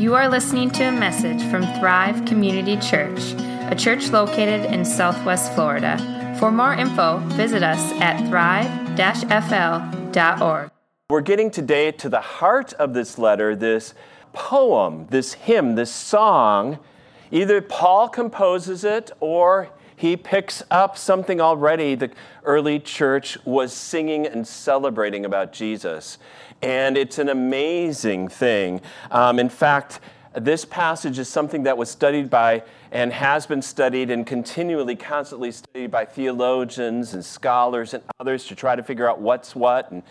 You are listening to a message from Thrive Community Church, a church located in Southwest Florida. For more info, visit us at thrive-fl.org. We're getting today to the heart of this letter, this poem, this hymn, this song. Either Paul composes it or he picks up something already the early church was singing and celebrating about Jesus. And it's an amazing thing. Um, in fact, this passage is something that was studied by and has been studied and continually, constantly studied by theologians and scholars and others to try to figure out what's what and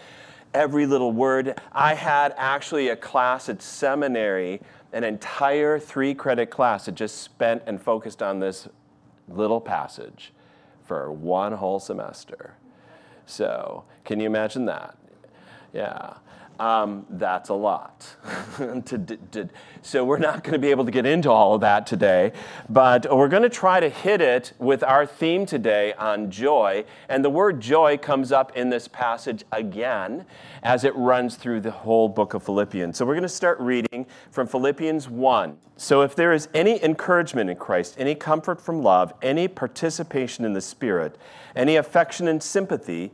every little word. I had actually a class at seminary, an entire three credit class that just spent and focused on this little passage for one whole semester. So, can you imagine that? Yeah. Um, that's a lot. to, to, so we're not going to be able to get into all of that today, but we're going to try to hit it with our theme today on joy. And the word joy comes up in this passage again as it runs through the whole book of Philippians. So we're going to start reading from Philippians 1. So if there is any encouragement in Christ, any comfort from love, any participation in the Spirit, any affection and sympathy,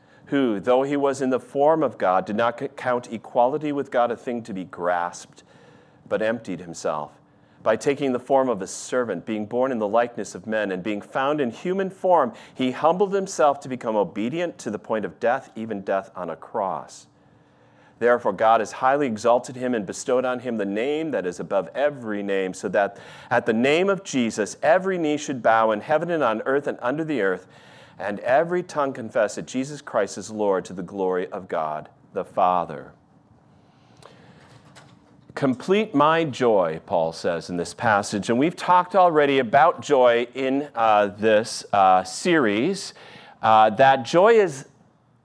who, though he was in the form of God, did not count equality with God a thing to be grasped but emptied himself by taking the form of a servant, being born in the likeness of men, and being found in human form, he humbled himself to become obedient to the point of death, even death on a cross. Therefore, God has highly exalted him and bestowed on him the name that is above every name, so that at the name of Jesus every knee should bow in heaven and on earth and under the earth, and every tongue confess that Jesus Christ is Lord to the glory of God the Father. Complete my joy, Paul says in this passage. And we've talked already about joy in uh, this uh, series. Uh, that joy is,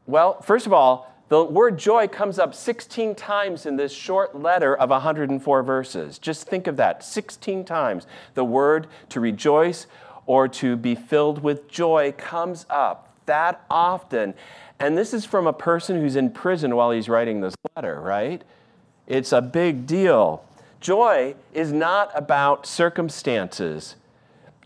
well, first of all, the word joy comes up 16 times in this short letter of 104 verses. Just think of that 16 times. The word to rejoice or to be filled with joy comes up that often. And this is from a person who's in prison while he's writing this letter, right? It's a big deal. Joy is not about circumstances.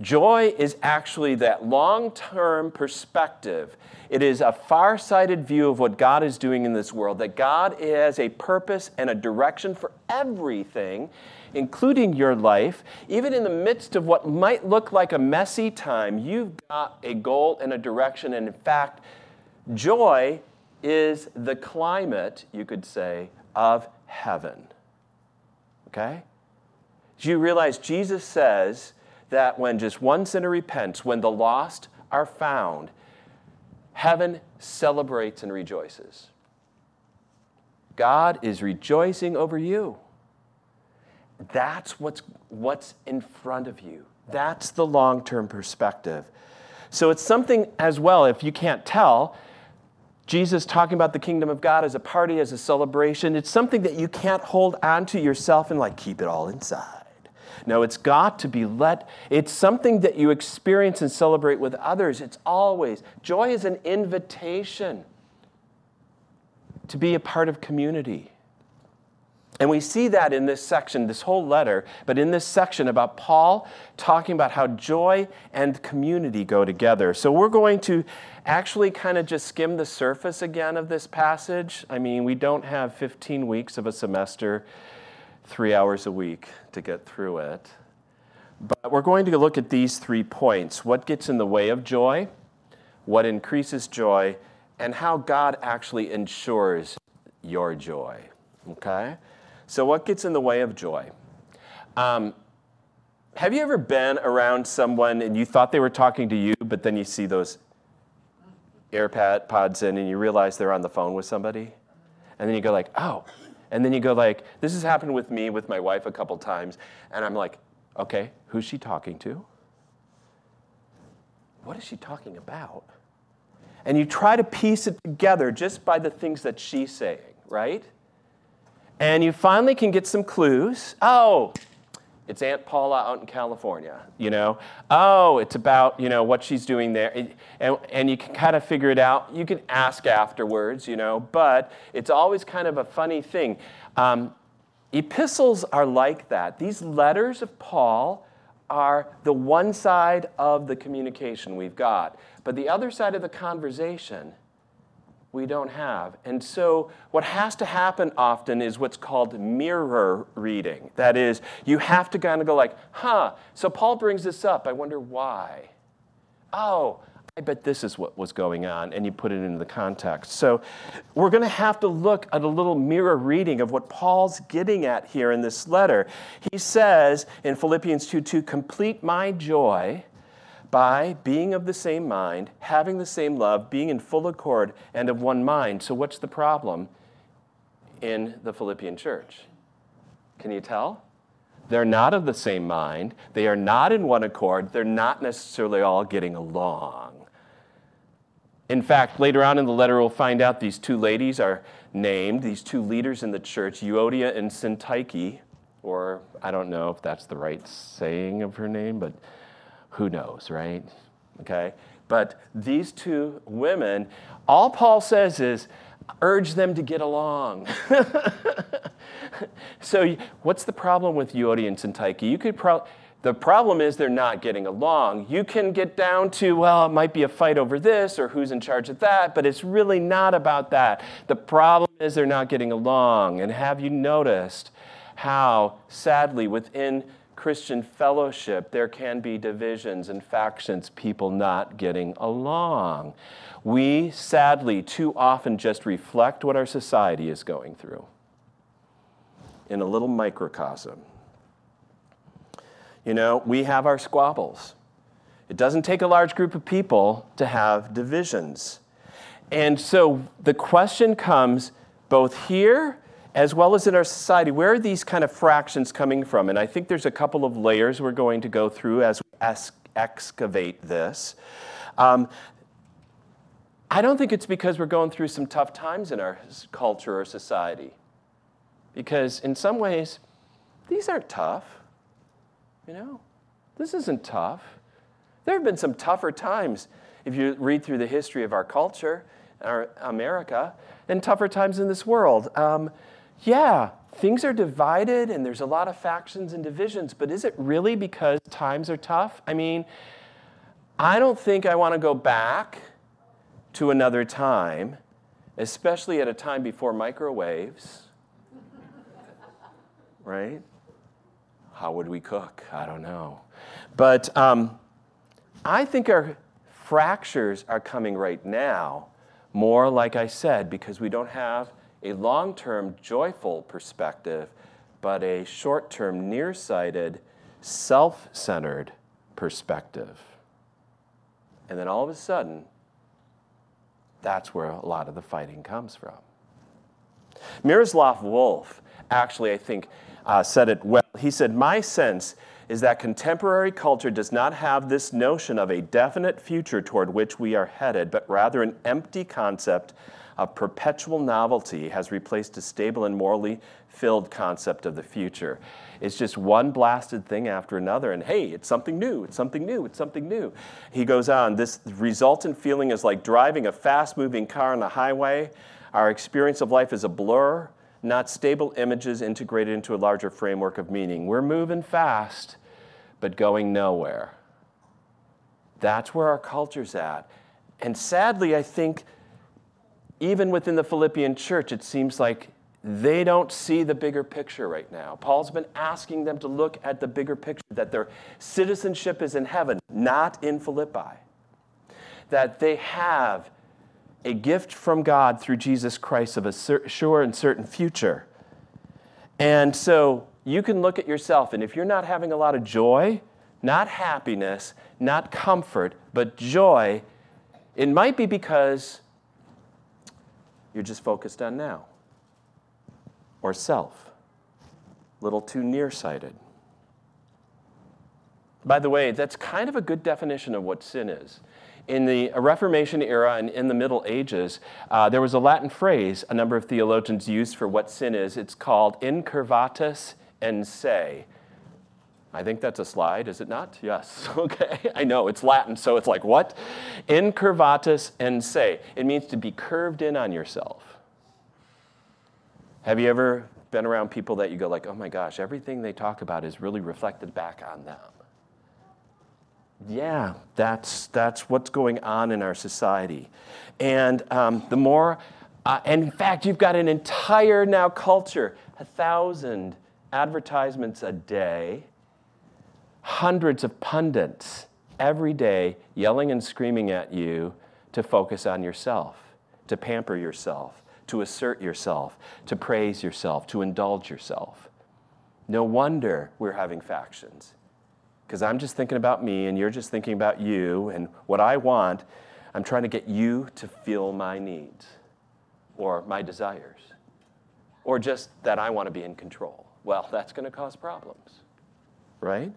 Joy is actually that long term perspective. It is a far sighted view of what God is doing in this world, that God has a purpose and a direction for everything, including your life. Even in the midst of what might look like a messy time, you've got a goal and a direction. And in fact, joy is the climate, you could say, of heaven. Okay? Do you realize Jesus says that when just one sinner repents, when the lost are found, heaven celebrates and rejoices. God is rejoicing over you. That's what's, what's in front of you. That's the long term perspective. So it's something as well, if you can't tell, Jesus talking about the kingdom of God as a party, as a celebration. It's something that you can't hold on to yourself and like keep it all inside. No, it's got to be let. It's something that you experience and celebrate with others. It's always. Joy is an invitation to be a part of community. And we see that in this section, this whole letter, but in this section about Paul talking about how joy and community go together. So we're going to actually kind of just skim the surface again of this passage. I mean, we don't have 15 weeks of a semester, three hours a week to get through it. But we're going to look at these three points what gets in the way of joy, what increases joy, and how God actually ensures your joy. Okay? So, what gets in the way of joy? Um, have you ever been around someone and you thought they were talking to you, but then you see those AirPods in and you realize they're on the phone with somebody? And then you go like, oh. And then you go like, this has happened with me with my wife a couple times. And I'm like, okay, who's she talking to? what is she talking about? And you try to piece it together just by the things that she's saying, right? And you finally can get some clues. Oh, it's Aunt Paula out in California, you know. Oh, it's about, you know, what she's doing there. And, and you can kind of figure it out. You can ask afterwards, you know, but it's always kind of a funny thing. Um, epistles are like that. These letters of Paul are the one side of the communication we've got. But the other side of the conversation we don't have. And so, what has to happen often is what's called mirror reading. That is, you have to kind of go like, huh, so Paul brings this up. I wonder why. Oh, I bet this is what was going on, and you put it into the context. So, we're going to have to look at a little mirror reading of what Paul's getting at here in this letter. He says in Philippians 2 2, complete my joy by being of the same mind, having the same love, being in full accord, and of one mind. So, what's the problem in the Philippian church? Can you tell? They're not of the same mind. They are not in one accord. They're not necessarily all getting along. In fact, later on in the letter, we'll find out these two ladies are named, these two leaders in the church, Euodia and Syntyche, or I don't know if that's the right saying of her name, but who knows, right? Okay? But these two women, all Paul says is, urge them to get along. so, what's the problem with Euodia and Syntyche? You could pro- the problem is they're not getting along. You can get down to, well, it might be a fight over this or who's in charge of that, but it's really not about that. The problem is they're not getting along. And have you noticed how, sadly, within Christian fellowship, there can be divisions and factions, people not getting along. We sadly too often just reflect what our society is going through in a little microcosm. You know, we have our squabbles. It doesn't take a large group of people to have divisions. And so the question comes both here as well as in our society, where are these kind of fractions coming from? And I think there's a couple of layers we're going to go through as we excavate this. Um, I don't think it's because we're going through some tough times in our culture or society. Because in some ways, these aren't tough. You know, this isn't tough. There have been some tougher times if you read through the history of our culture, our America, and tougher times in this world. Um, yeah, things are divided and there's a lot of factions and divisions, but is it really because times are tough? I mean, I don't think I want to go back to another time, especially at a time before microwaves. right? How would we cook? I don't know. But um, I think our fractures are coming right now, more like I said, because we don't have a long term joyful perspective, but a short term nearsighted, self centered perspective. And then all of a sudden, that's where a lot of the fighting comes from. Miroslav Volf actually, I think, uh, said it well. He said, My sense is that contemporary culture does not have this notion of a definite future toward which we are headed, but rather an empty concept of perpetual novelty has replaced a stable and morally filled concept of the future. It's just one blasted thing after another, and hey, it's something new, it's something new, it's something new. He goes on, this resultant feeling is like driving a fast moving car on the highway. Our experience of life is a blur, not stable images integrated into a larger framework of meaning. We're moving fast, but going nowhere. That's where our culture's at. And sadly, I think even within the Philippian church, it seems like they don't see the bigger picture right now. Paul's been asking them to look at the bigger picture that their citizenship is in heaven, not in Philippi. That they have a gift from God through Jesus Christ of a sure and certain future. And so you can look at yourself, and if you're not having a lot of joy, not happiness, not comfort, but joy, it might be because you're just focused on now or self, little too nearsighted. By the way, that's kind of a good definition of what sin is. In the Reformation era and in the Middle Ages, uh, there was a Latin phrase a number of theologians used for what sin is. It's called incurvatus in se. I think that's a slide, is it not? Yes. Okay. I know it's Latin, so it's like what? Incurvatus in se. It means to be curved in on yourself. Have you ever been around people that you go like, "Oh my gosh, everything they talk about is really reflected back on them." Yeah, that's that's what's going on in our society, and um, the more, uh, and in fact, you've got an entire now culture, a thousand advertisements a day hundreds of pundits every day yelling and screaming at you to focus on yourself, to pamper yourself, to assert yourself, to praise yourself, to indulge yourself. No wonder we're having factions. Because I'm just thinking about me and you're just thinking about you and what I want. I'm trying to get you to feel my needs or my desires or just that I want to be in control. Well, that's going to cause problems, right?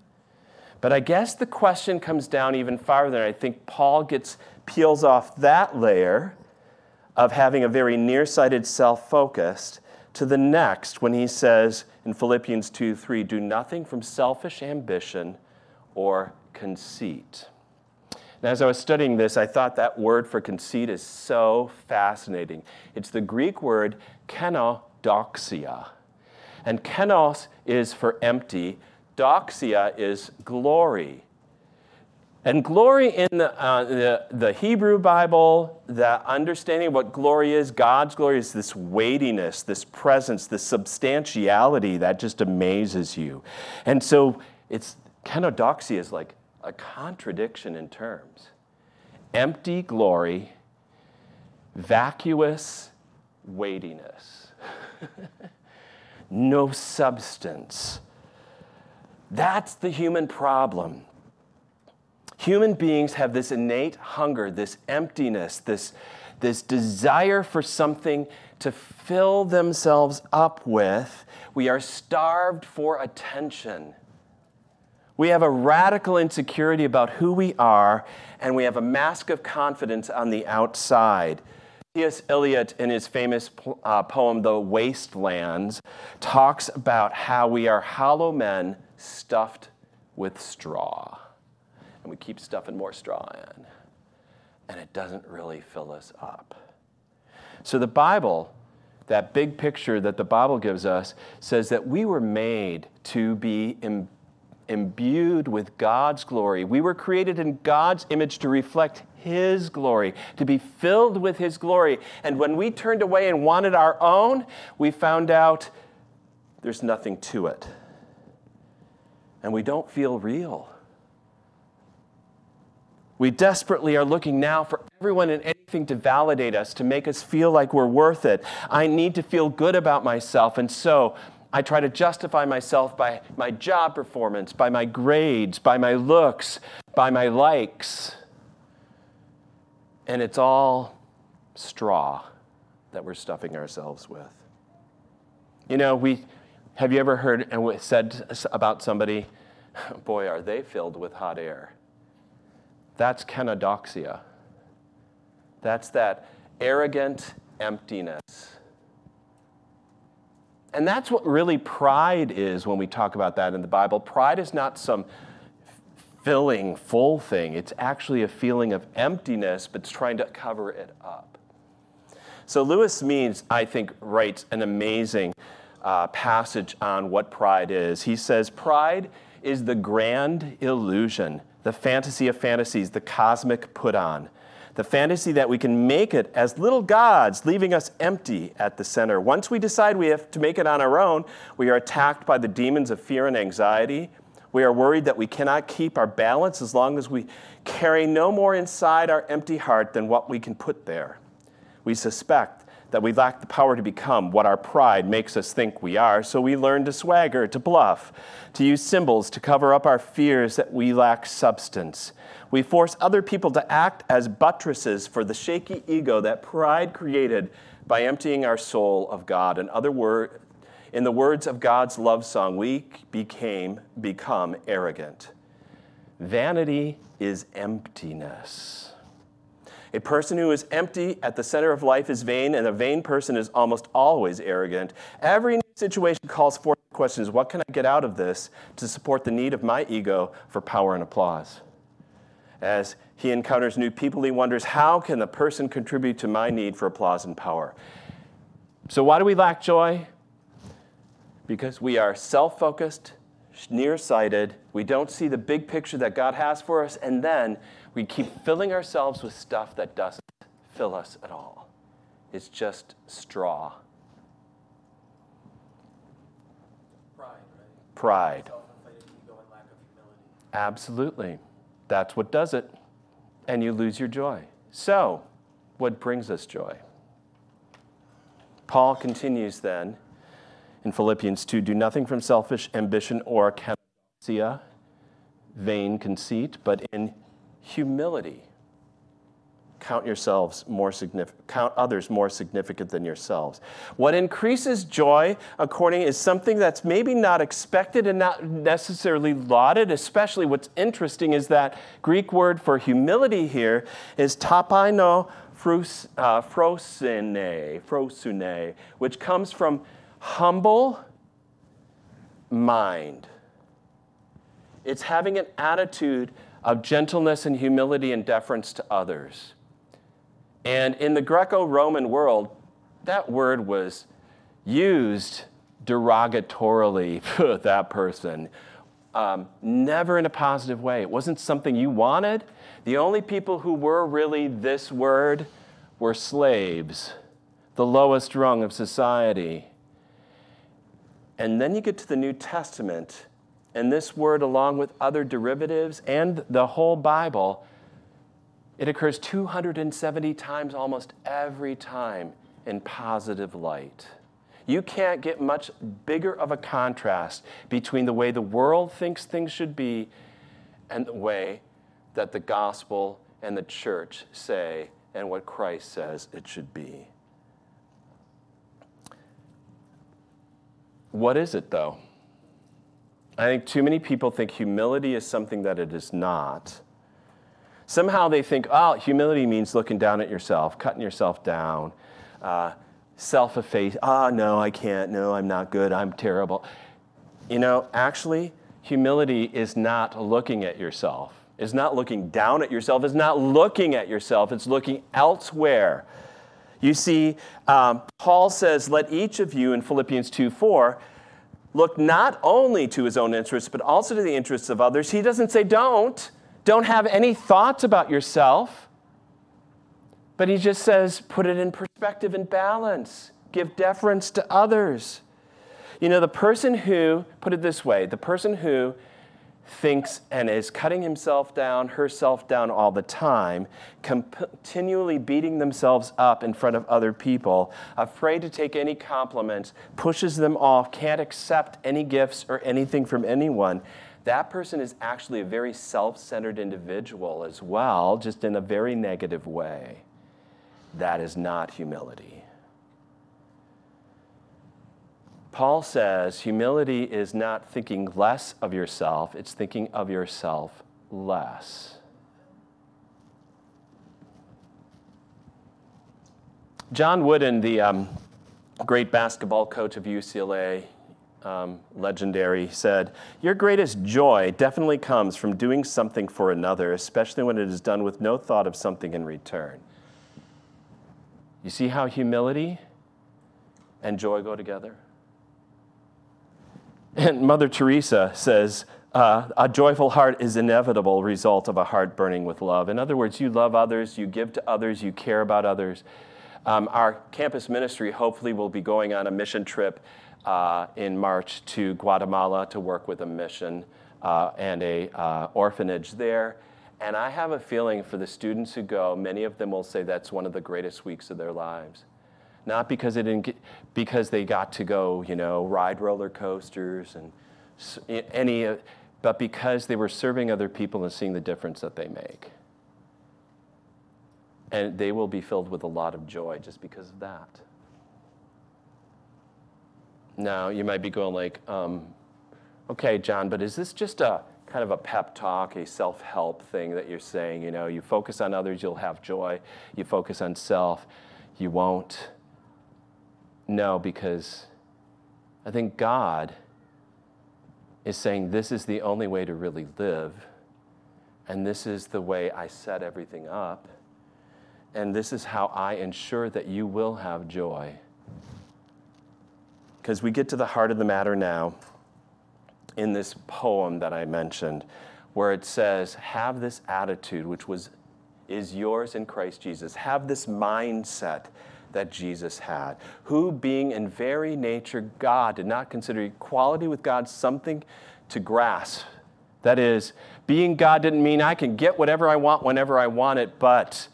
But I guess the question comes down even farther. I think Paul gets peels off that layer of having a very nearsighted self focused to the next when he says in Philippians 2 3, do nothing from selfish ambition or conceit. And as I was studying this, I thought that word for conceit is so fascinating. It's the Greek word kenodoxia. And kenos is for empty, doxia is glory. And glory in the, uh, the, the, Hebrew Bible, the understanding of what glory is, God's glory is this weightiness, this presence, this substantiality that just amazes you. And so it's kenodoxia is like a contradiction in terms. Empty glory, vacuous weightiness, no substance that's the human problem. Human beings have this innate hunger, this emptiness, this, this desire for something to fill themselves up with. We are starved for attention. We have a radical insecurity about who we are, and we have a mask of confidence on the outside. T.S. Eliot, in his famous uh, poem, The Wastelands, talks about how we are hollow men stuffed with straw. And we keep stuffing more straw in, and it doesn't really fill us up. So the Bible, that big picture that the Bible gives us, says that we were made to be Im- imbued with God's glory. We were created in God's image to reflect His glory, to be filled with His glory. And when we turned away and wanted our own, we found out there's nothing to it and we don't feel real. We desperately are looking now for everyone and anything to validate us, to make us feel like we're worth it. I need to feel good about myself, and so I try to justify myself by my job performance, by my grades, by my looks, by my likes. And it's all straw that we're stuffing ourselves with. You know, we, have you ever heard and said about somebody, boy, are they filled with hot air? That's kenodoxia. That's that arrogant emptiness. And that's what really pride is when we talk about that in the Bible. Pride is not some filling, full thing, it's actually a feeling of emptiness, but it's trying to cover it up. So Lewis Smedes, I think, writes an amazing uh, passage on what pride is. He says, Pride is the grand illusion, the fantasy of fantasies, the cosmic put on. The fantasy that we can make it as little gods, leaving us empty at the center. Once we decide we have to make it on our own, we are attacked by the demons of fear and anxiety. We are worried that we cannot keep our balance as long as we carry no more inside our empty heart than what we can put there. We suspect that we lack the power to become what our pride makes us think we are, so we learn to swagger, to bluff, to use symbols to cover up our fears that we lack substance. We force other people to act as buttresses for the shaky ego that pride created by emptying our soul of God. In other words, in the words of God's love song, we became become arrogant. Vanity is emptiness. A person who is empty at the center of life is vain, and a vain person is almost always arrogant. Every situation calls forth the questions what can I get out of this to support the need of my ego for power and applause? As he encounters new people, he wonders how can the person contribute to my need for applause and power? So, why do we lack joy? Because we are self focused, nearsighted, we don't see the big picture that God has for us, and then we keep filling ourselves with stuff that doesn't fill us at all. It's just straw. Pride, right? Pride. Self-inflated ego and lack of humility. Absolutely. That's what does it. And you lose your joy. So, what brings us joy? Paul continues then in Philippians 2 do nothing from selfish ambition or canacia, vain conceit, but in humility. Count yourselves more significant, count others more significant than yourselves. What increases joy, according, is something that's maybe not expected and not necessarily lauded. Especially, what's interesting is that Greek word for humility here is tapaino frus, uh, frosune, which comes from humble mind. It's having an attitude of gentleness and humility and deference to others. And in the Greco Roman world, that word was used derogatorily for that person, um, never in a positive way. It wasn't something you wanted. The only people who were really this word were slaves, the lowest rung of society. And then you get to the New Testament, and this word, along with other derivatives and the whole Bible, it occurs 270 times almost every time in positive light. You can't get much bigger of a contrast between the way the world thinks things should be and the way that the gospel and the church say and what Christ says it should be. What is it, though? I think too many people think humility is something that it is not. Somehow they think, oh, humility means looking down at yourself, cutting yourself down, uh, self efface. Ah, oh, no, I can't. No, I'm not good. I'm terrible. You know, actually, humility is not looking at yourself, it's not looking down at yourself, it's not looking at yourself, it's looking elsewhere. You see, um, Paul says, let each of you in Philippians 2 4 look not only to his own interests, but also to the interests of others. He doesn't say don't. Don't have any thoughts about yourself. But he just says, put it in perspective and balance. Give deference to others. You know, the person who, put it this way, the person who thinks and is cutting himself down, herself down all the time, continually beating themselves up in front of other people, afraid to take any compliments, pushes them off, can't accept any gifts or anything from anyone, that person is actually a very self centered individual as well, just in a very negative way. That is not humility. Paul says humility is not thinking less of yourself, it's thinking of yourself less. John Wooden, the um, great basketball coach of UCLA, um, legendary, said, Your greatest joy definitely comes from doing something for another, especially when it is done with no thought of something in return. You see how humility and joy go together? And Mother Teresa says, uh, a joyful heart is inevitable result of a heart burning with love. In other words, you love others, you give to others, you care about others. Um, our campus ministry hopefully will be going on a mission trip uh, in March to Guatemala to work with a mission uh, and a uh, orphanage there. And I have a feeling for the students who go, many of them will say that's one of the greatest weeks of their lives. Not because they didn't get, because they got to go, you know, ride roller coasters and any, but because they were serving other people and seeing the difference that they make. And they will be filled with a lot of joy just because of that. Now, you might be going like, um, okay, John, but is this just a kind of a pep talk, a self help thing that you're saying. You know, you focus on others, you'll have joy. You focus on self, you won't. No, because I think God is saying this is the only way to really live, and this is the way I set everything up, and this is how I ensure that you will have joy. Because we get to the heart of the matter now in this poem that I mentioned, where it says, Have this attitude, which was, is yours in Christ Jesus. Have this mindset that Jesus had, who, being in very nature God, did not consider equality with God something to grasp. That is, being God didn't mean I can get whatever I want whenever I want it, but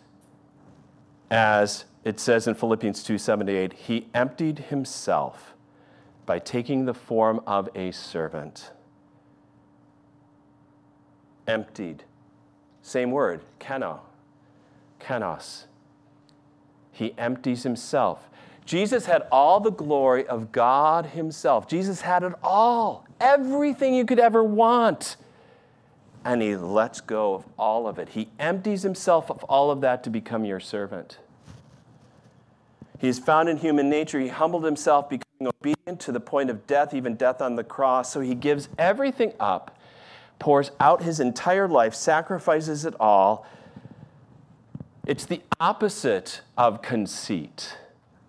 as it says in Philippians 2 78, he emptied himself by taking the form of a servant. Emptied. Same word, keno, kenos. He empties himself. Jesus had all the glory of God Himself. Jesus had it all, everything you could ever want. And He lets go of all of it. He empties Himself of all of that to become your servant. He is found in human nature. He humbled Himself, becoming obedient to the point of death, even death on the cross. So He gives everything up, pours out His entire life, sacrifices it all it's the opposite of conceit,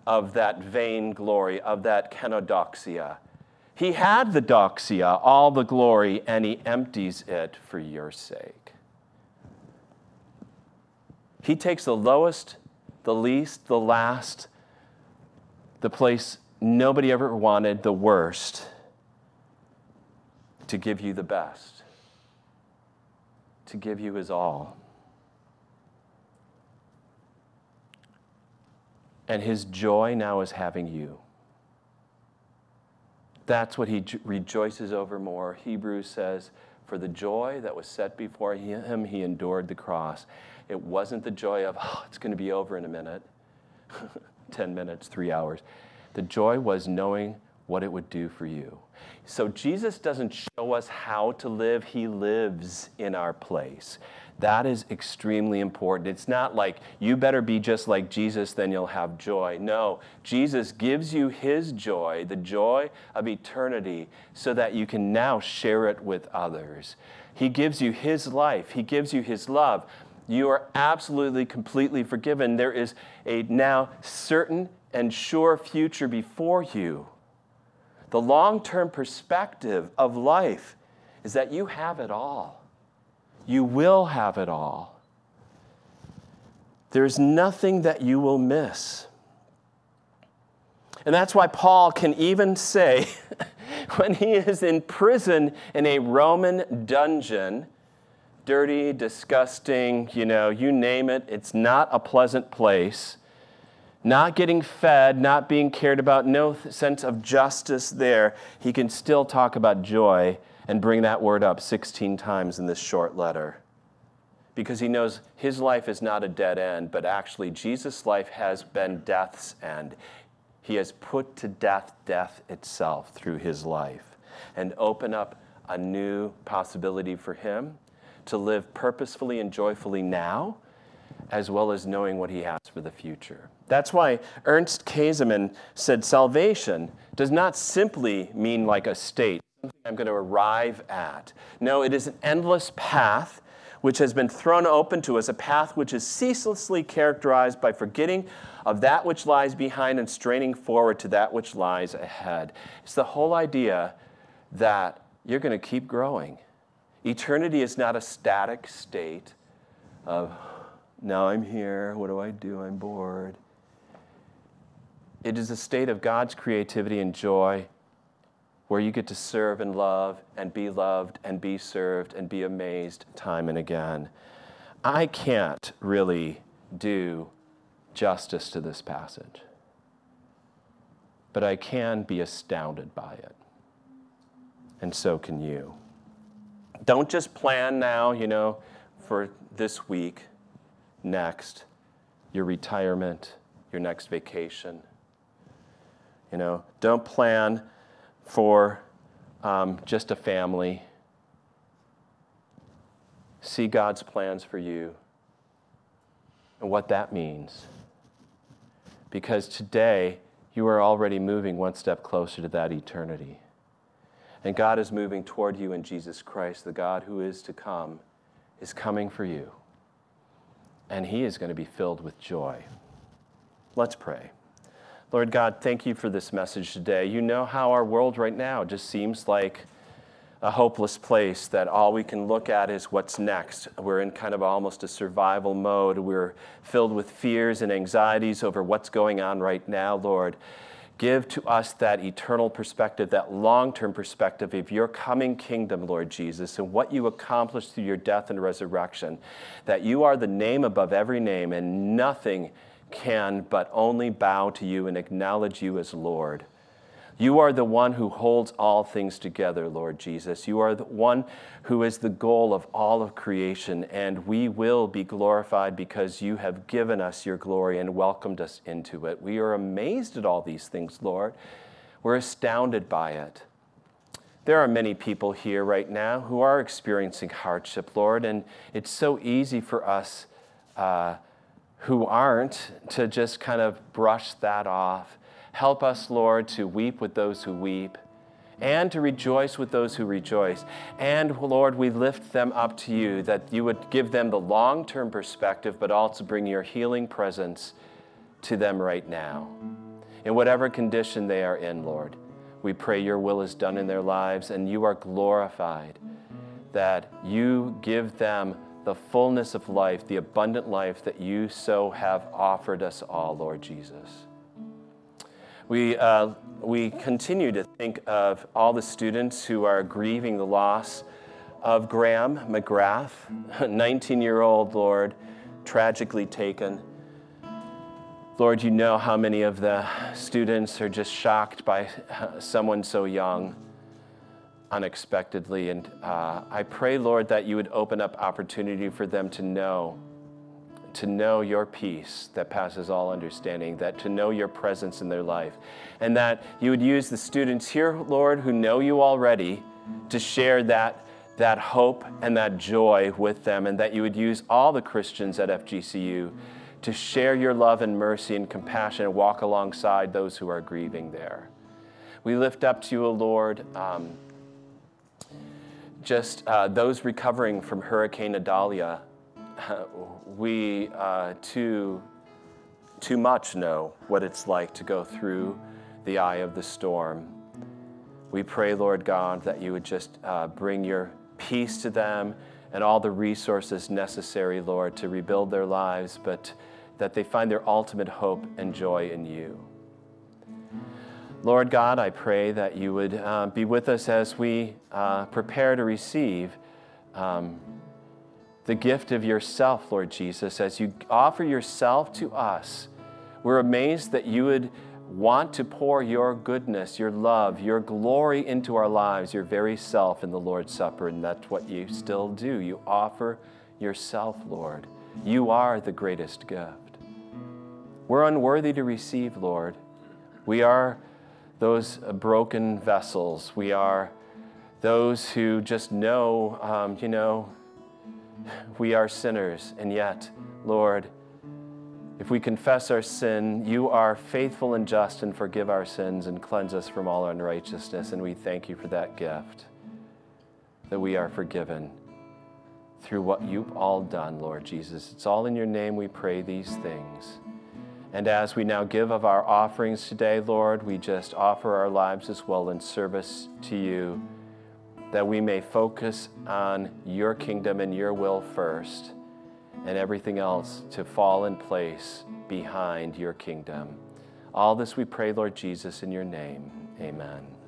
of that vain glory, of that kenodoxia. He had the doxia, all the glory, and he empties it for your sake. He takes the lowest, the least, the last, the place nobody ever wanted, the worst, to give you the best, to give you his all. And his joy now is having you. That's what he rejoices over more. Hebrews says, For the joy that was set before him, he endured the cross. It wasn't the joy of, oh, it's going to be over in a minute, 10 minutes, three hours. The joy was knowing what it would do for you. So Jesus doesn't show us how to live, he lives in our place. That is extremely important. It's not like you better be just like Jesus, then you'll have joy. No, Jesus gives you his joy, the joy of eternity, so that you can now share it with others. He gives you his life, he gives you his love. You are absolutely, completely forgiven. There is a now certain and sure future before you. The long term perspective of life is that you have it all. You will have it all. There's nothing that you will miss. And that's why Paul can even say, when he is in prison in a Roman dungeon, dirty, disgusting, you know, you name it, it's not a pleasant place. Not getting fed, not being cared about, no sense of justice there, he can still talk about joy and bring that word up 16 times in this short letter. Because he knows his life is not a dead end, but actually, Jesus' life has been death's end. He has put to death death itself through his life and open up a new possibility for him to live purposefully and joyfully now, as well as knowing what he has for the future. That's why Ernst Käsemann said salvation does not simply mean like a state something I'm going to arrive at. No, it is an endless path which has been thrown open to us, a path which is ceaselessly characterized by forgetting of that which lies behind and straining forward to that which lies ahead. It's the whole idea that you're going to keep growing. Eternity is not a static state of, now I'm here, what do I do? I'm bored. It is a state of God's creativity and joy where you get to serve and love and be loved and be served and be amazed time and again. I can't really do justice to this passage, but I can be astounded by it. And so can you. Don't just plan now, you know, for this week, next, your retirement, your next vacation. You know, don't plan for um, just a family. see God's plans for you and what that means. Because today, you are already moving one step closer to that eternity. And God is moving toward you in Jesus Christ, the God who is to come, is coming for you. And he is going to be filled with joy. Let's pray. Lord God, thank you for this message today. You know how our world right now just seems like a hopeless place that all we can look at is what's next. We're in kind of almost a survival mode. We're filled with fears and anxieties over what's going on right now, Lord. Give to us that eternal perspective, that long term perspective of your coming kingdom, Lord Jesus, and what you accomplished through your death and resurrection. That you are the name above every name, and nothing can but only bow to you and acknowledge you as Lord. You are the one who holds all things together, Lord Jesus. You are the one who is the goal of all of creation, and we will be glorified because you have given us your glory and welcomed us into it. We are amazed at all these things, Lord. We're astounded by it. There are many people here right now who are experiencing hardship, Lord, and it's so easy for us uh, who aren't to just kind of brush that off Help us, Lord, to weep with those who weep and to rejoice with those who rejoice. And Lord, we lift them up to you that you would give them the long term perspective, but also bring your healing presence to them right now. In whatever condition they are in, Lord, we pray your will is done in their lives and you are glorified, that you give them the fullness of life, the abundant life that you so have offered us all, Lord Jesus. We, uh, we continue to think of all the students who are grieving the loss of Graham McGrath, 19 year old Lord, tragically taken. Lord, you know how many of the students are just shocked by someone so young unexpectedly. And uh, I pray, Lord, that you would open up opportunity for them to know to know your peace that passes all understanding, that to know your presence in their life, and that you would use the students here, Lord, who know you already, to share that, that hope and that joy with them, and that you would use all the Christians at FGCU to share your love and mercy and compassion and walk alongside those who are grieving there. We lift up to you, O Lord, um, just uh, those recovering from Hurricane Idalia we uh, too, too much know what it's like to go through the eye of the storm. We pray, Lord God, that you would just uh, bring your peace to them and all the resources necessary, Lord, to rebuild their lives, but that they find their ultimate hope and joy in you. Lord God, I pray that you would uh, be with us as we uh, prepare to receive um, the gift of yourself, Lord Jesus, as you offer yourself to us. We're amazed that you would want to pour your goodness, your love, your glory into our lives, your very self in the Lord's Supper, and that's what you still do. You offer yourself, Lord. You are the greatest gift. We're unworthy to receive, Lord. We are those broken vessels. We are those who just know, um, you know, we are sinners, and yet, Lord, if we confess our sin, you are faithful and just and forgive our sins and cleanse us from all unrighteousness. And we thank you for that gift, that we are forgiven through what you've all done, Lord Jesus. It's all in your name we pray these things. And as we now give of our offerings today, Lord, we just offer our lives as well in service to you that we may focus on your kingdom and your will first, and everything else to fall in place behind your kingdom. All this we pray, Lord Jesus, in your name. Amen.